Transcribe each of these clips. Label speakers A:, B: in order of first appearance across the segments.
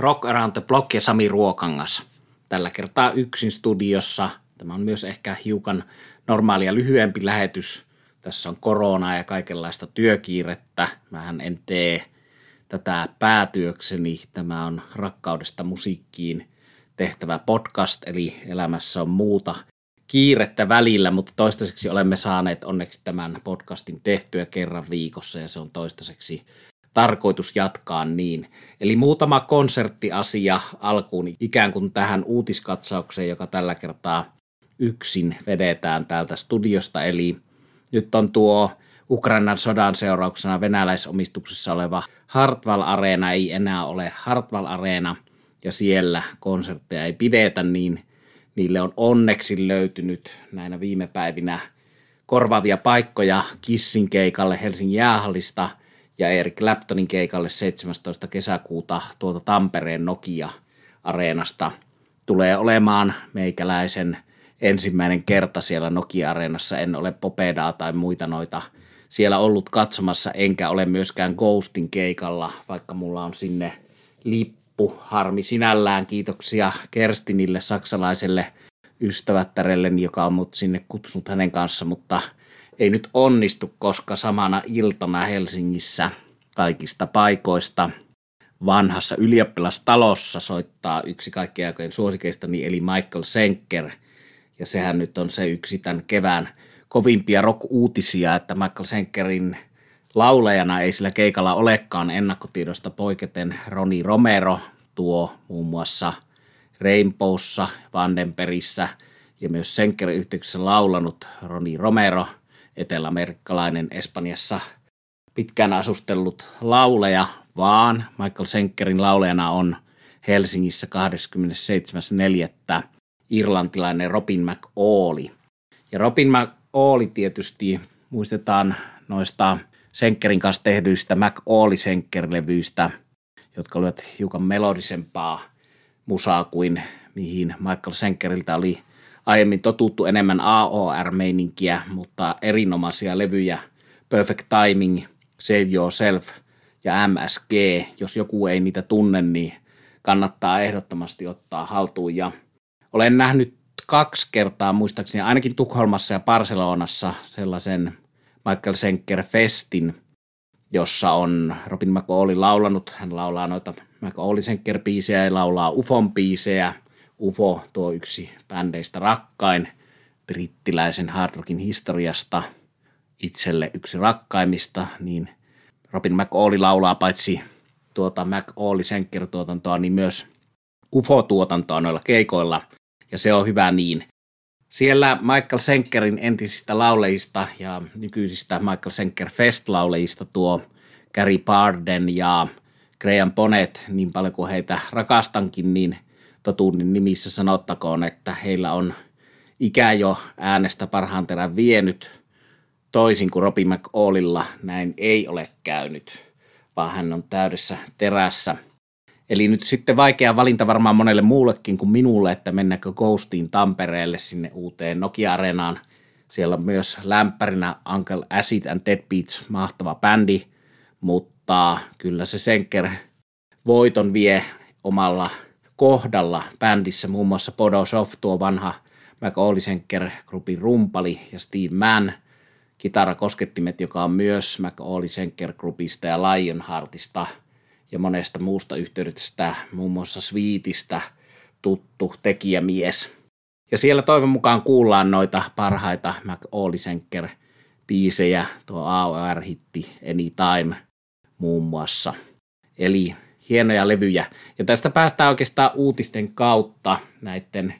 A: Rock Around the Block ja Sami Ruokangas. Tällä kertaa yksin studiossa. Tämä on myös ehkä hiukan normaalia lyhyempi lähetys. Tässä on koronaa ja kaikenlaista työkiirettä. Mähän en tee tätä päätyökseni. Tämä on rakkaudesta musiikkiin tehtävä podcast, eli elämässä on muuta kiirettä välillä, mutta toistaiseksi olemme saaneet onneksi tämän podcastin tehtyä kerran viikossa ja se on toistaiseksi tarkoitus jatkaa niin. Eli muutama konserttiasia alkuun ikään kuin tähän uutiskatsaukseen, joka tällä kertaa yksin vedetään täältä studiosta. Eli nyt on tuo Ukrainan sodan seurauksena venäläisomistuksessa oleva Hartwall Areena ei enää ole Hartwall Areena ja siellä konsertteja ei pidetä, niin niille on onneksi löytynyt näinä viime päivinä korvaavia paikkoja Kissin keikalle Helsingin jäähallista – ja Erik Claptonin keikalle 17. kesäkuuta tuolta Tampereen Nokia-areenasta. Tulee olemaan meikäläisen ensimmäinen kerta siellä Nokia-areenassa. En ole Popedaa tai muita noita siellä ollut katsomassa, enkä ole myöskään Ghostin keikalla, vaikka mulla on sinne lippu. Harmi sinällään. Kiitoksia Kerstinille, saksalaiselle ystävättärelle, joka on mut sinne kutsunut hänen kanssa, mutta – ei nyt onnistu, koska samana iltana Helsingissä kaikista paikoista vanhassa ylioppilastalossa soittaa yksi kaikkien aikojen suosikeistani, eli Michael Senker. Ja sehän nyt on se yksi tämän kevään kovimpia rock-uutisia, että Michael Senkerin laulajana ei sillä keikalla olekaan ennakkotiedosta poiketen Roni Romero, tuo muun muassa Rainbowssa, Vandenperissä ja myös Senkerin yhteyksessä laulanut Roni Romero – eteläamerikkalainen Espanjassa pitkään asustellut lauleja, vaan Michael Senkerin laulajana on Helsingissä 27.4. irlantilainen Robin McAuley. Ja Robin McAuley tietysti muistetaan noista Senkerin kanssa tehdyistä McAuley Senker-levyistä, jotka olivat hiukan melodisempaa musaa kuin mihin Michael Senkeriltä oli aiemmin totuttu enemmän AOR-meininkiä, mutta erinomaisia levyjä Perfect Timing, Save Yourself ja MSG. Jos joku ei niitä tunne, niin kannattaa ehdottomasti ottaa haltuun. Ja olen nähnyt kaksi kertaa muistaakseni ainakin Tukholmassa ja Barcelonassa sellaisen Michael Senker Festin, jossa on Robin McAuley laulanut. Hän laulaa noita McAuley Senker-biisejä ja laulaa UFON biisejä – UFO, tuo yksi bändeistä rakkain brittiläisen hard rockin historiasta, itselle yksi rakkaimmista, niin Robin McAuley laulaa paitsi tuota McAuley Senker-tuotantoa, niin myös UFO-tuotantoa noilla keikoilla, ja se on hyvä niin. Siellä Michael Senkerin entisistä lauleista ja nykyisistä Michael Senker Fest-lauleista tuo Gary Parden ja Graham Bonnet, niin paljon kuin heitä rakastankin, niin – totuuden nimissä sanottakoon, että heillä on ikä jo äänestä parhaan terän vienyt, toisin kuin Robin McAulilla näin ei ole käynyt, vaan hän on täydessä terässä. Eli nyt sitten vaikea valinta varmaan monelle muullekin kuin minulle, että mennäkö Ghostiin Tampereelle sinne uuteen Nokia-areenaan. Siellä on myös lämpärinä Uncle Acid and Dead Beats, mahtava bändi, mutta kyllä se Senker voiton vie omalla kohdalla bändissä muun muassa Bodo Soft, tuo vanha McAuley Senker grupin rumpali ja Steve Mann, kitarakoskettimet, joka on myös McAuley Senker grupista ja Lionheartista ja monesta muusta yhteydestä, muun muassa Sweetistä tuttu tekijämies. Ja siellä toivon mukaan kuullaan noita parhaita McAuley Senker biisejä, tuo AOR-hitti Anytime muun muassa. Eli hienoja levyjä. Ja tästä päästään oikeastaan uutisten kautta näiden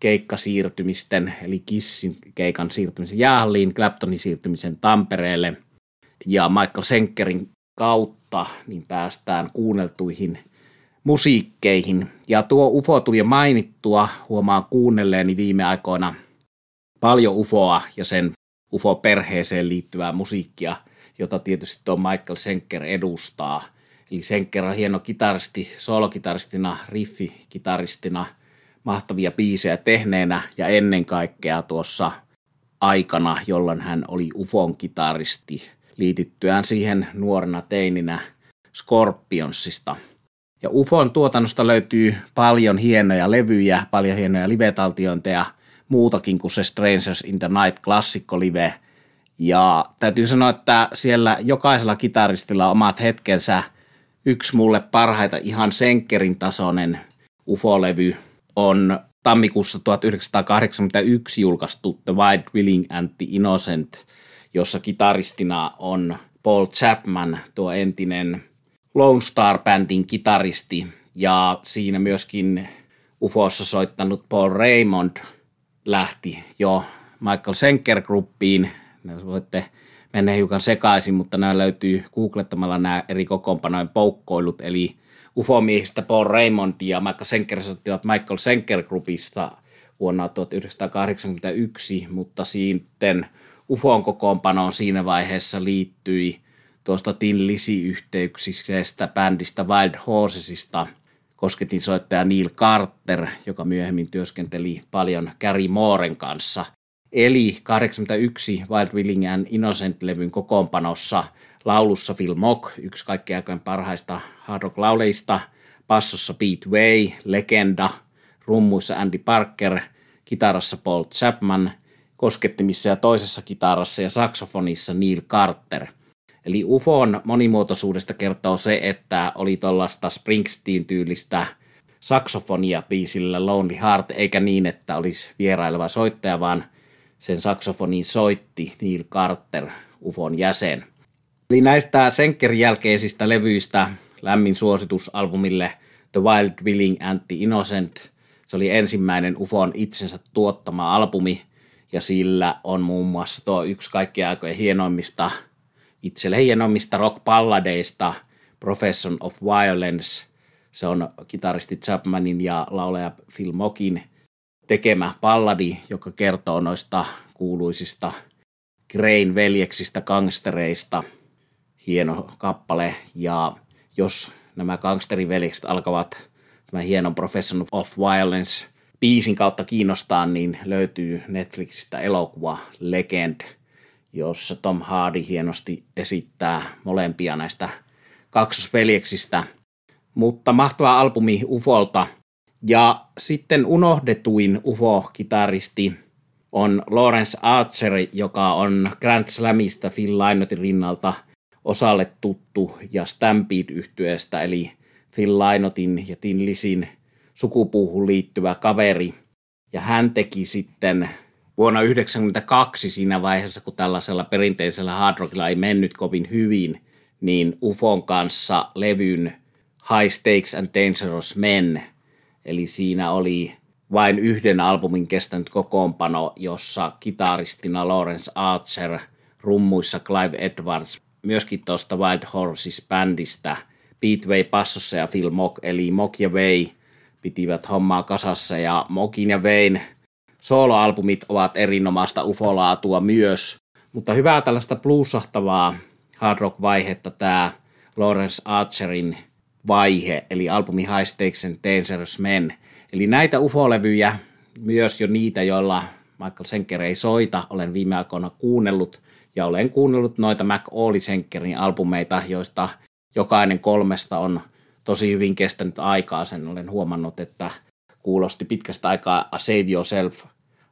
A: keikkasiirtymisten, eli Kissin keikan siirtymisen Jäähalliin, Claptonin siirtymisen Tampereelle ja Michael Senkerin kautta niin päästään kuunneltuihin musiikkeihin. Ja tuo UFO tuli jo mainittua, huomaan kuunnelleeni viime aikoina paljon UFOa ja sen UFO-perheeseen liittyvää musiikkia, jota tietysti tuo Michael Senker edustaa – Eli Senker on hieno kitaristi, solokitaristina, riffikitaristina, mahtavia biisejä tehneenä ja ennen kaikkea tuossa aikana, jolloin hän oli Ufon kitaristi, liitittyään siihen nuorena teininä Scorpionsista. Ja UFOn tuotannosta löytyy paljon hienoja levyjä, paljon hienoja live-taltiointeja, muutakin kuin se Strangers in the Night klassikko live. Ja täytyy sanoa, että siellä jokaisella kitaristilla on omat hetkensä. Yksi mulle parhaita ihan senkerin tasoinen UFO-levy on tammikuussa 1981 julkaistu The Wild Willing and the Innocent, jossa kitaristina on Paul Chapman, tuo entinen Lone Star Bandin kitaristi, ja siinä myöskin UFOssa soittanut Paul Raymond lähti jo Michael Senker Groupiin. Voitte mennä hiukan sekaisin, mutta nämä löytyy googlettamalla nämä eri kokoonpanojen poukkoilut, eli UFO-miehistä Paul Raymond ja Michael Senker soittivat Michael Senker Groupista vuonna 1981, mutta sitten UFOn kokoonpanoon siinä vaiheessa liittyi tuosta Tin Lisi-yhteyksisestä bändistä Wild Horsesista kosketin soittaja Neil Carter, joka myöhemmin työskenteli paljon Gary Mooren kanssa. Eli 81 Wild Willing and Innocent-levyn kokoonpanossa laulussa Phil Mock, yksi kaikkein aikojen parhaista hard rock lauleista, bassossa Pete Way, legenda, rummuissa Andy Parker, kitarassa Paul Chapman, koskettimissa ja toisessa kitarassa ja saksofonissa Neil Carter – Eli UFOn monimuotoisuudesta kertoo se, että oli tuollaista Springsteen-tyylistä saksofonia biisillä Lonely Heart, eikä niin, että olisi vieraileva soittaja, vaan sen saksofonin soitti Neil Carter, UFOn jäsen. Eli näistä Senkerin jälkeisistä levyistä lämmin suositus albumille The Wild Willing and the Innocent. Se oli ensimmäinen UFOn itsensä tuottama albumi, ja sillä on muun muassa tuo yksi kaikkien aikojen hienoimmista – itselle hienomista rock-palladeista Profession of Violence. Se on kitaristi Chapmanin ja laulaja Phil Mokin tekemä palladi, joka kertoo noista kuuluisista Grain veljeksistä gangstereista. Hieno kappale. Ja jos nämä gangsteriveljekset alkavat tämän hienon Profession of Violence biisin kautta kiinnostaa, niin löytyy Netflixistä elokuva Legend – jossa Tom Hardy hienosti esittää molempia näistä kaksosveljeksistä. Mutta mahtava albumi Ufolta. Ja sitten unohdetuin UFO-kitaristi on Lawrence Archer, joka on Grand Slamista Phil Lynottin rinnalta osalle tuttu ja stampede yhtyeestä eli Phil Lynottin ja Tin Lisin sukupuuhun liittyvä kaveri. Ja hän teki sitten vuonna 1992 siinä vaiheessa, kun tällaisella perinteisellä hard rockilla ei mennyt kovin hyvin, niin Ufon kanssa levyn High Stakes and Dangerous Men. Eli siinä oli vain yhden albumin kestänyt kokoonpano, jossa kitaristina Lawrence Archer, rummuissa Clive Edwards, myöskin tuosta Wild Horses-bändistä, Pete Way passossa ja Phil Mock, eli Mock ja Way pitivät hommaa kasassa. Ja Mokin ja Wayn soloalbumit ovat erinomaista ufolaatua myös, mutta hyvää tällaista bluesahtavaa hard rock-vaihetta tämä Lawrence Archerin vaihe, eli albumi High Stakes and Dangerous Men. Eli näitä ufolevyjä, myös jo niitä, joilla Michael Senker ei soita, olen viime aikoina kuunnellut, ja olen kuunnellut noita Mac Oli Senkerin albumeita, joista jokainen kolmesta on tosi hyvin kestänyt aikaa. Sen olen huomannut, että kuulosti pitkästä aikaa A Save Yourself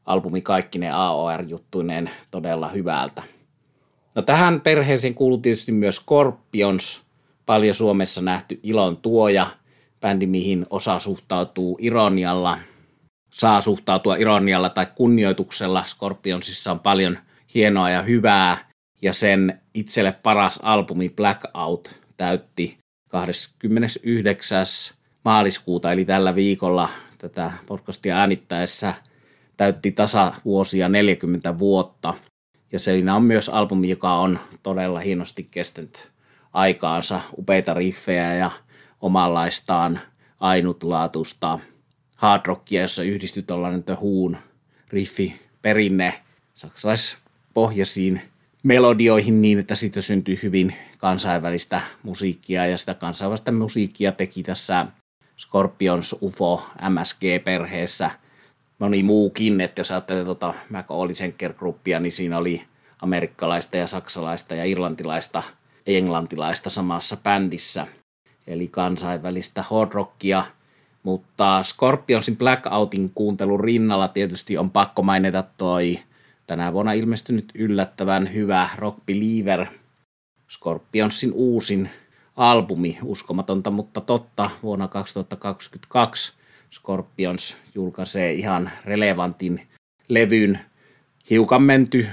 A: albumi kaikki ne AOR-juttuineen todella hyvältä. No tähän perheeseen kuuluu tietysti myös Scorpions, paljon Suomessa nähty ilon tuoja, bändi mihin osa suhtautuu ironialla, saa suhtautua ironialla tai kunnioituksella. Scorpionsissa on paljon hienoa ja hyvää, ja sen itselle paras albumi Blackout täytti 29. maaliskuuta, eli tällä viikolla tätä podcastia äänittäessä täytti tasavuosia 40 vuotta. Ja siinä on myös albumi, joka on todella hienosti kestänyt aikaansa, upeita riffejä ja omanlaistaan ainutlaatusta hard rockia, jossa yhdistyy tuollainen The Huun riffi perinne saksalaispohjaisiin melodioihin niin, että siitä syntyy hyvin kansainvälistä musiikkia ja sitä kansainvälistä musiikkia teki tässä Scorpions UFO MSG-perheessä moni muukin, että jos ajattelee tuota McAuley Senker Groupia, niin siinä oli amerikkalaista ja saksalaista ja irlantilaista englantilaista samassa bändissä. eli kansainvälistä hard rockia. Mutta Scorpionsin Blackoutin kuuntelun rinnalla tietysti on pakko mainita toi tänä vuonna ilmestynyt yllättävän hyvä Rock Believer, Scorpionsin uusin albumi, uskomatonta mutta totta, vuonna 2022 Scorpions julkaisee ihan relevantin levyn, hiukan menty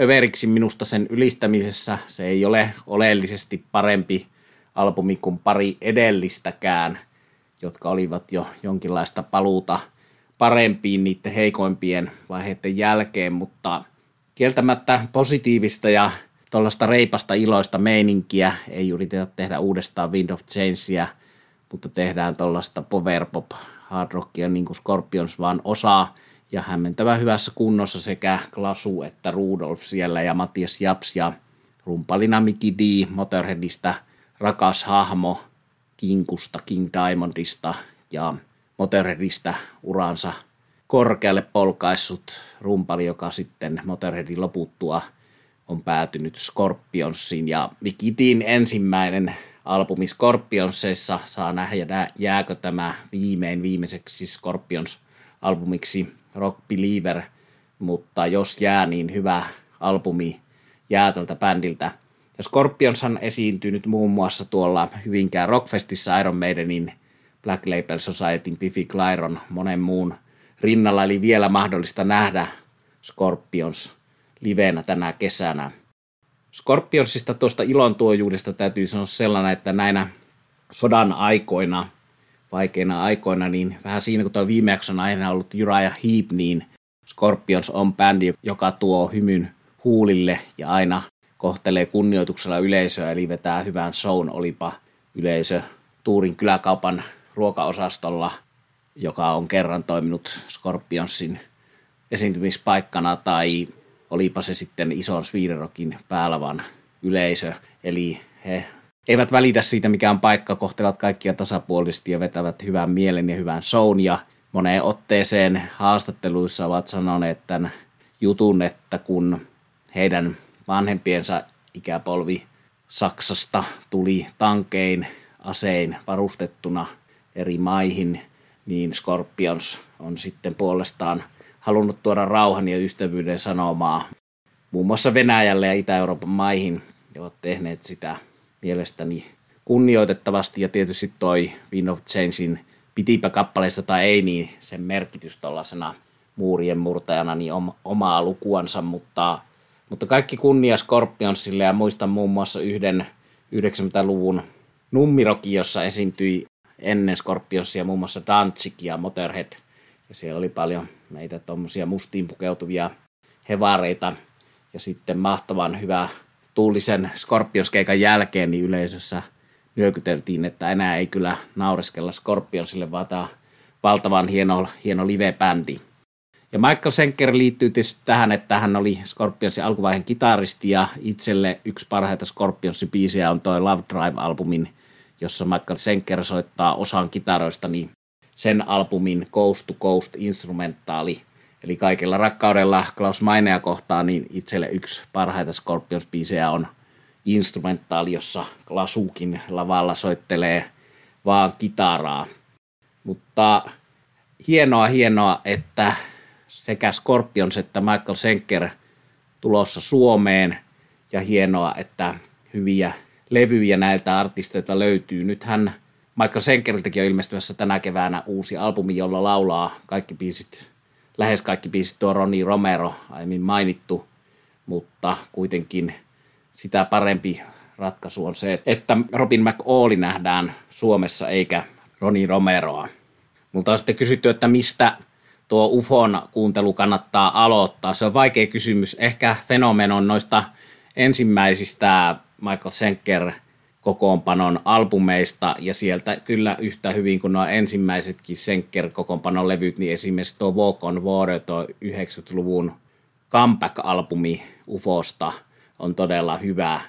A: överiksi minusta sen ylistämisessä. Se ei ole oleellisesti parempi albumi kuin pari edellistäkään, jotka olivat jo jonkinlaista paluuta parempiin niiden heikoimpien vaiheiden jälkeen, mutta kieltämättä positiivista ja tuollaista reipasta iloista meininkiä. Ei yritetä tehdä uudestaan Wind of Changea, mutta tehdään tuollaista power pop hard rockia niin kuin Scorpions vaan osaa ja hämmentävän hyvässä kunnossa sekä Klasu että Rudolf siellä ja Matias Japs ja rumpalina Mickey D Motorheadista rakas hahmo Kinkusta, King Diamondista ja Motorheadista uransa korkealle polkaissut rumpali, joka sitten Motorheadin loputtua on päätynyt Scorpionsiin. Ja Mickey Dean ensimmäinen albumi Scorpionsissa saa nähdä, jääkö tämä viimein viimeiseksi Scorpions-albumiksi Rock Believer, mutta jos jää, niin hyvä albumi jää tältä bändiltä. Ja Scorpionshan esiintyy nyt muun muassa tuolla Hyvinkään Rockfestissa Iron Maidenin Black Label Societyn Biffy Clyron monen muun rinnalla, eli vielä mahdollista nähdä Scorpions livenä tänä kesänä. Scorpionsista tuosta ilon tuojuudesta täytyy sanoa sellainen, että näinä sodan aikoina, vaikeina aikoina, niin vähän siinä kun tuo viime jakson aina ollut Uriah Heep, niin Scorpions on bändi, joka tuo hymyn huulille ja aina kohtelee kunnioituksella yleisöä, eli vetää hyvän shown, olipa yleisö Tuurin kyläkaupan ruokaosastolla, joka on kerran toiminut Scorpionsin esiintymispaikkana, tai olipa se sitten ison Sviiderokin päällä vaan yleisö. Eli he eivät välitä siitä, mikä on paikka, kohtelevat kaikkia tasapuolisesti ja vetävät hyvän mielen ja hyvän shown. Ja moneen otteeseen haastatteluissa ovat sanoneet tämän jutun, että kun heidän vanhempiensa ikäpolvi Saksasta tuli tankein, asein varustettuna eri maihin, niin Scorpions on sitten puolestaan halunnut tuoda rauhan ja ystävyyden sanomaa muun muassa Venäjälle ja Itä-Euroopan maihin, ja ovat tehneet sitä mielestäni kunnioitettavasti, ja tietysti toi Wind of Changein pitipä kappaleesta tai ei, niin sen merkitys tuollaisena muurien murtajana niin omaa lukuansa, mutta, mutta kaikki kunnia Scorpionsille ja muistan muun muassa yhden 90-luvun nummiroki, jossa esiintyi ennen Scorpionsia muun muassa Danzig ja Motorhead. Ja siellä oli paljon meitä tuommoisia mustiin pukeutuvia hevareita. Ja sitten mahtavan hyvä tuulisen Scorpions-keikan jälkeen niin yleisössä nyökyteltiin, että enää ei kyllä naureskella Scorpionsille, vaan tämä valtavan hieno, hieno live-bändi. Ja Michael Senker liittyy tietysti tähän, että hän oli Scorpionsin alkuvaiheen kitaristi ja itselle yksi parhaita Scorpionsin biisejä on toi Love Drive-albumin, jossa Michael Senker soittaa osan kitaroista, niin sen albumin Coast to Coast instrumentaali. Eli kaikella rakkaudella Klaus Mainea kohtaan, niin itselle yksi parhaita Scorpions-biisejä on instrumentaali, jossa Klasukin lavalla soittelee vaan kitaraa. Mutta hienoa, hienoa, että sekä Scorpions että Michael Senker tulossa Suomeen ja hienoa, että hyviä levyjä näiltä artisteilta löytyy. Nythän Michael Senkeriltäkin on ilmestymässä tänä keväänä uusi albumi, jolla laulaa kaikki biisit, lähes kaikki biisit tuo Ronnie Romero, aiemmin mainittu, mutta kuitenkin sitä parempi ratkaisu on se, että Robin McAuley nähdään Suomessa eikä Ronnie Romeroa. Mutta on sitten kysytty, että mistä tuo UFON kuuntelu kannattaa aloittaa. Se on vaikea kysymys. Ehkä fenomenon noista ensimmäisistä Michael Senker kokoonpanon albumeista ja sieltä kyllä yhtä hyvin kuin nuo ensimmäisetkin Senker kokoonpanon levyt, niin esimerkiksi tuo Walk on Water, tuo 90-luvun comeback-albumi UFOsta on todella hyvä.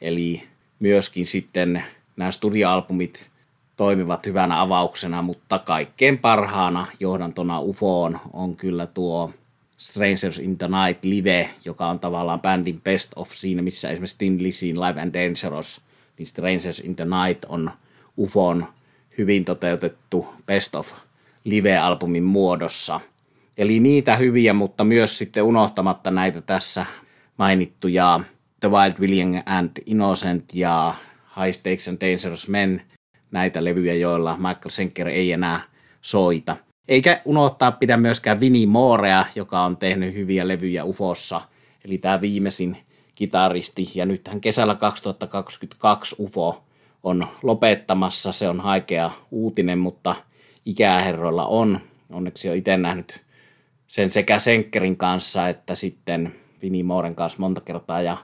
A: Eli myöskin sitten nämä studioalbumit toimivat hyvänä avauksena, mutta kaikkein parhaana johdantona UFOon on kyllä tuo Strangers in the Night live, joka on tavallaan bändin best of siinä, missä esimerkiksi Tin Lizzy Live and Dangerous, niin Strangers in the Night on UFOn hyvin toteutettu Best of live-albumin muodossa. Eli niitä hyviä, mutta myös sitten unohtamatta näitä tässä mainittuja The Wild William and Innocent ja High Stakes and Dangerous Men, näitä levyjä, joilla Michael Schenker ei enää soita. Eikä unohtaa pidä myöskään Vinnie Moorea, joka on tehnyt hyviä levyjä UFOssa, eli tämä viimeisin kitaristi. Ja nythän kesällä 2022 UFO on lopettamassa, se on haikea uutinen, mutta ikäherroilla on. Onneksi on itse nähnyt sen sekä Senkkerin kanssa että sitten Vinnie Mooren kanssa monta kertaa ja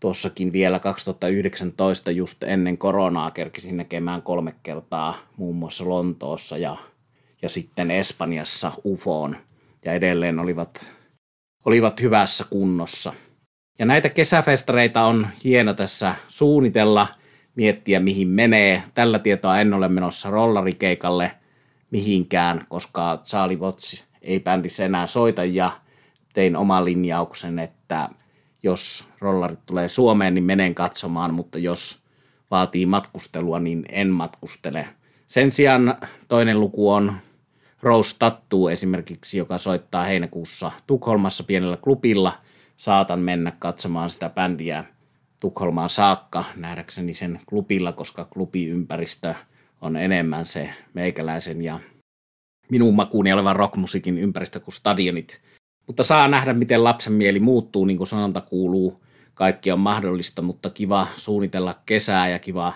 A: tuossakin vielä 2019 just ennen koronaa kerkisin näkemään kolme kertaa muun muassa Lontoossa ja, ja sitten Espanjassa UFOon ja edelleen olivat, olivat hyvässä kunnossa. Ja näitä kesäfestareita on hieno tässä suunnitella, miettiä mihin menee. Tällä tietoa en ole menossa rollarikeikalle mihinkään, koska Charlie Watts ei bändissä enää soita ja tein oman linjauksen, että jos rollarit tulee Suomeen, niin menen katsomaan, mutta jos vaatii matkustelua, niin en matkustele. Sen sijaan toinen luku on Rose Tattoo esimerkiksi, joka soittaa heinäkuussa Tukholmassa pienellä klubilla. Saatan mennä katsomaan sitä bändiä Tukholmaan saakka nähdäkseni sen klubilla, koska klubiympäristö on enemmän se meikäläisen ja minun makuuni olevan rockmusiikin ympäristö kuin stadionit. Mutta saa nähdä, miten lapsen mieli muuttuu, niin kuin sanonta kuuluu. Kaikki on mahdollista, mutta kiva suunnitella kesää ja kiva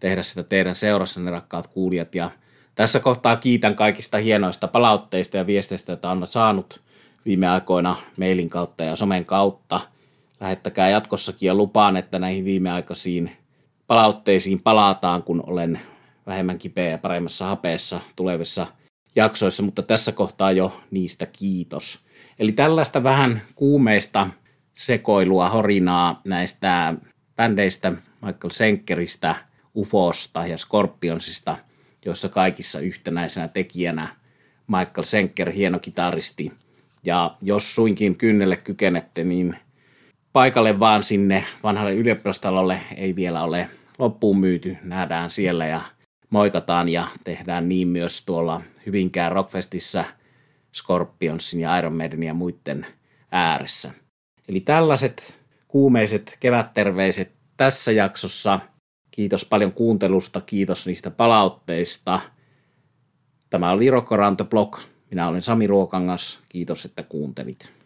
A: tehdä sitä teidän seurassanne, rakkaat kuulijat. Ja tässä kohtaa kiitän kaikista hienoista palautteista ja viesteistä, joita on saanut viime aikoina mailin kautta ja somen kautta. Lähettäkää jatkossakin ja lupaan, että näihin viimeaikaisiin palautteisiin palataan, kun olen vähemmän kipeä ja paremmassa hapeessa tulevissa jaksoissa, mutta tässä kohtaa jo niistä kiitos. Eli tällaista vähän kuumeista sekoilua, horinaa näistä bändeistä, Michael Senkeristä, Ufosta ja Scorpionsista, joissa kaikissa yhtenäisenä tekijänä Michael Senker, hieno kitaristi. Ja jos suinkin kynnelle kykenette, niin paikalle vaan sinne vanhalle ylioppilastalolle ei vielä ole loppuun myyty. Nähdään siellä ja moikataan ja tehdään niin myös tuolla Hyvinkään Rockfestissä Scorpionsin ja Iron Maidenin ja muiden ääressä. Eli tällaiset kuumeiset kevätterveiset tässä jaksossa. Kiitos paljon kuuntelusta, kiitos niistä palautteista. Tämä oli Rokko Blog. Minä olen Sami Ruokangas. Kiitos, että kuuntelit.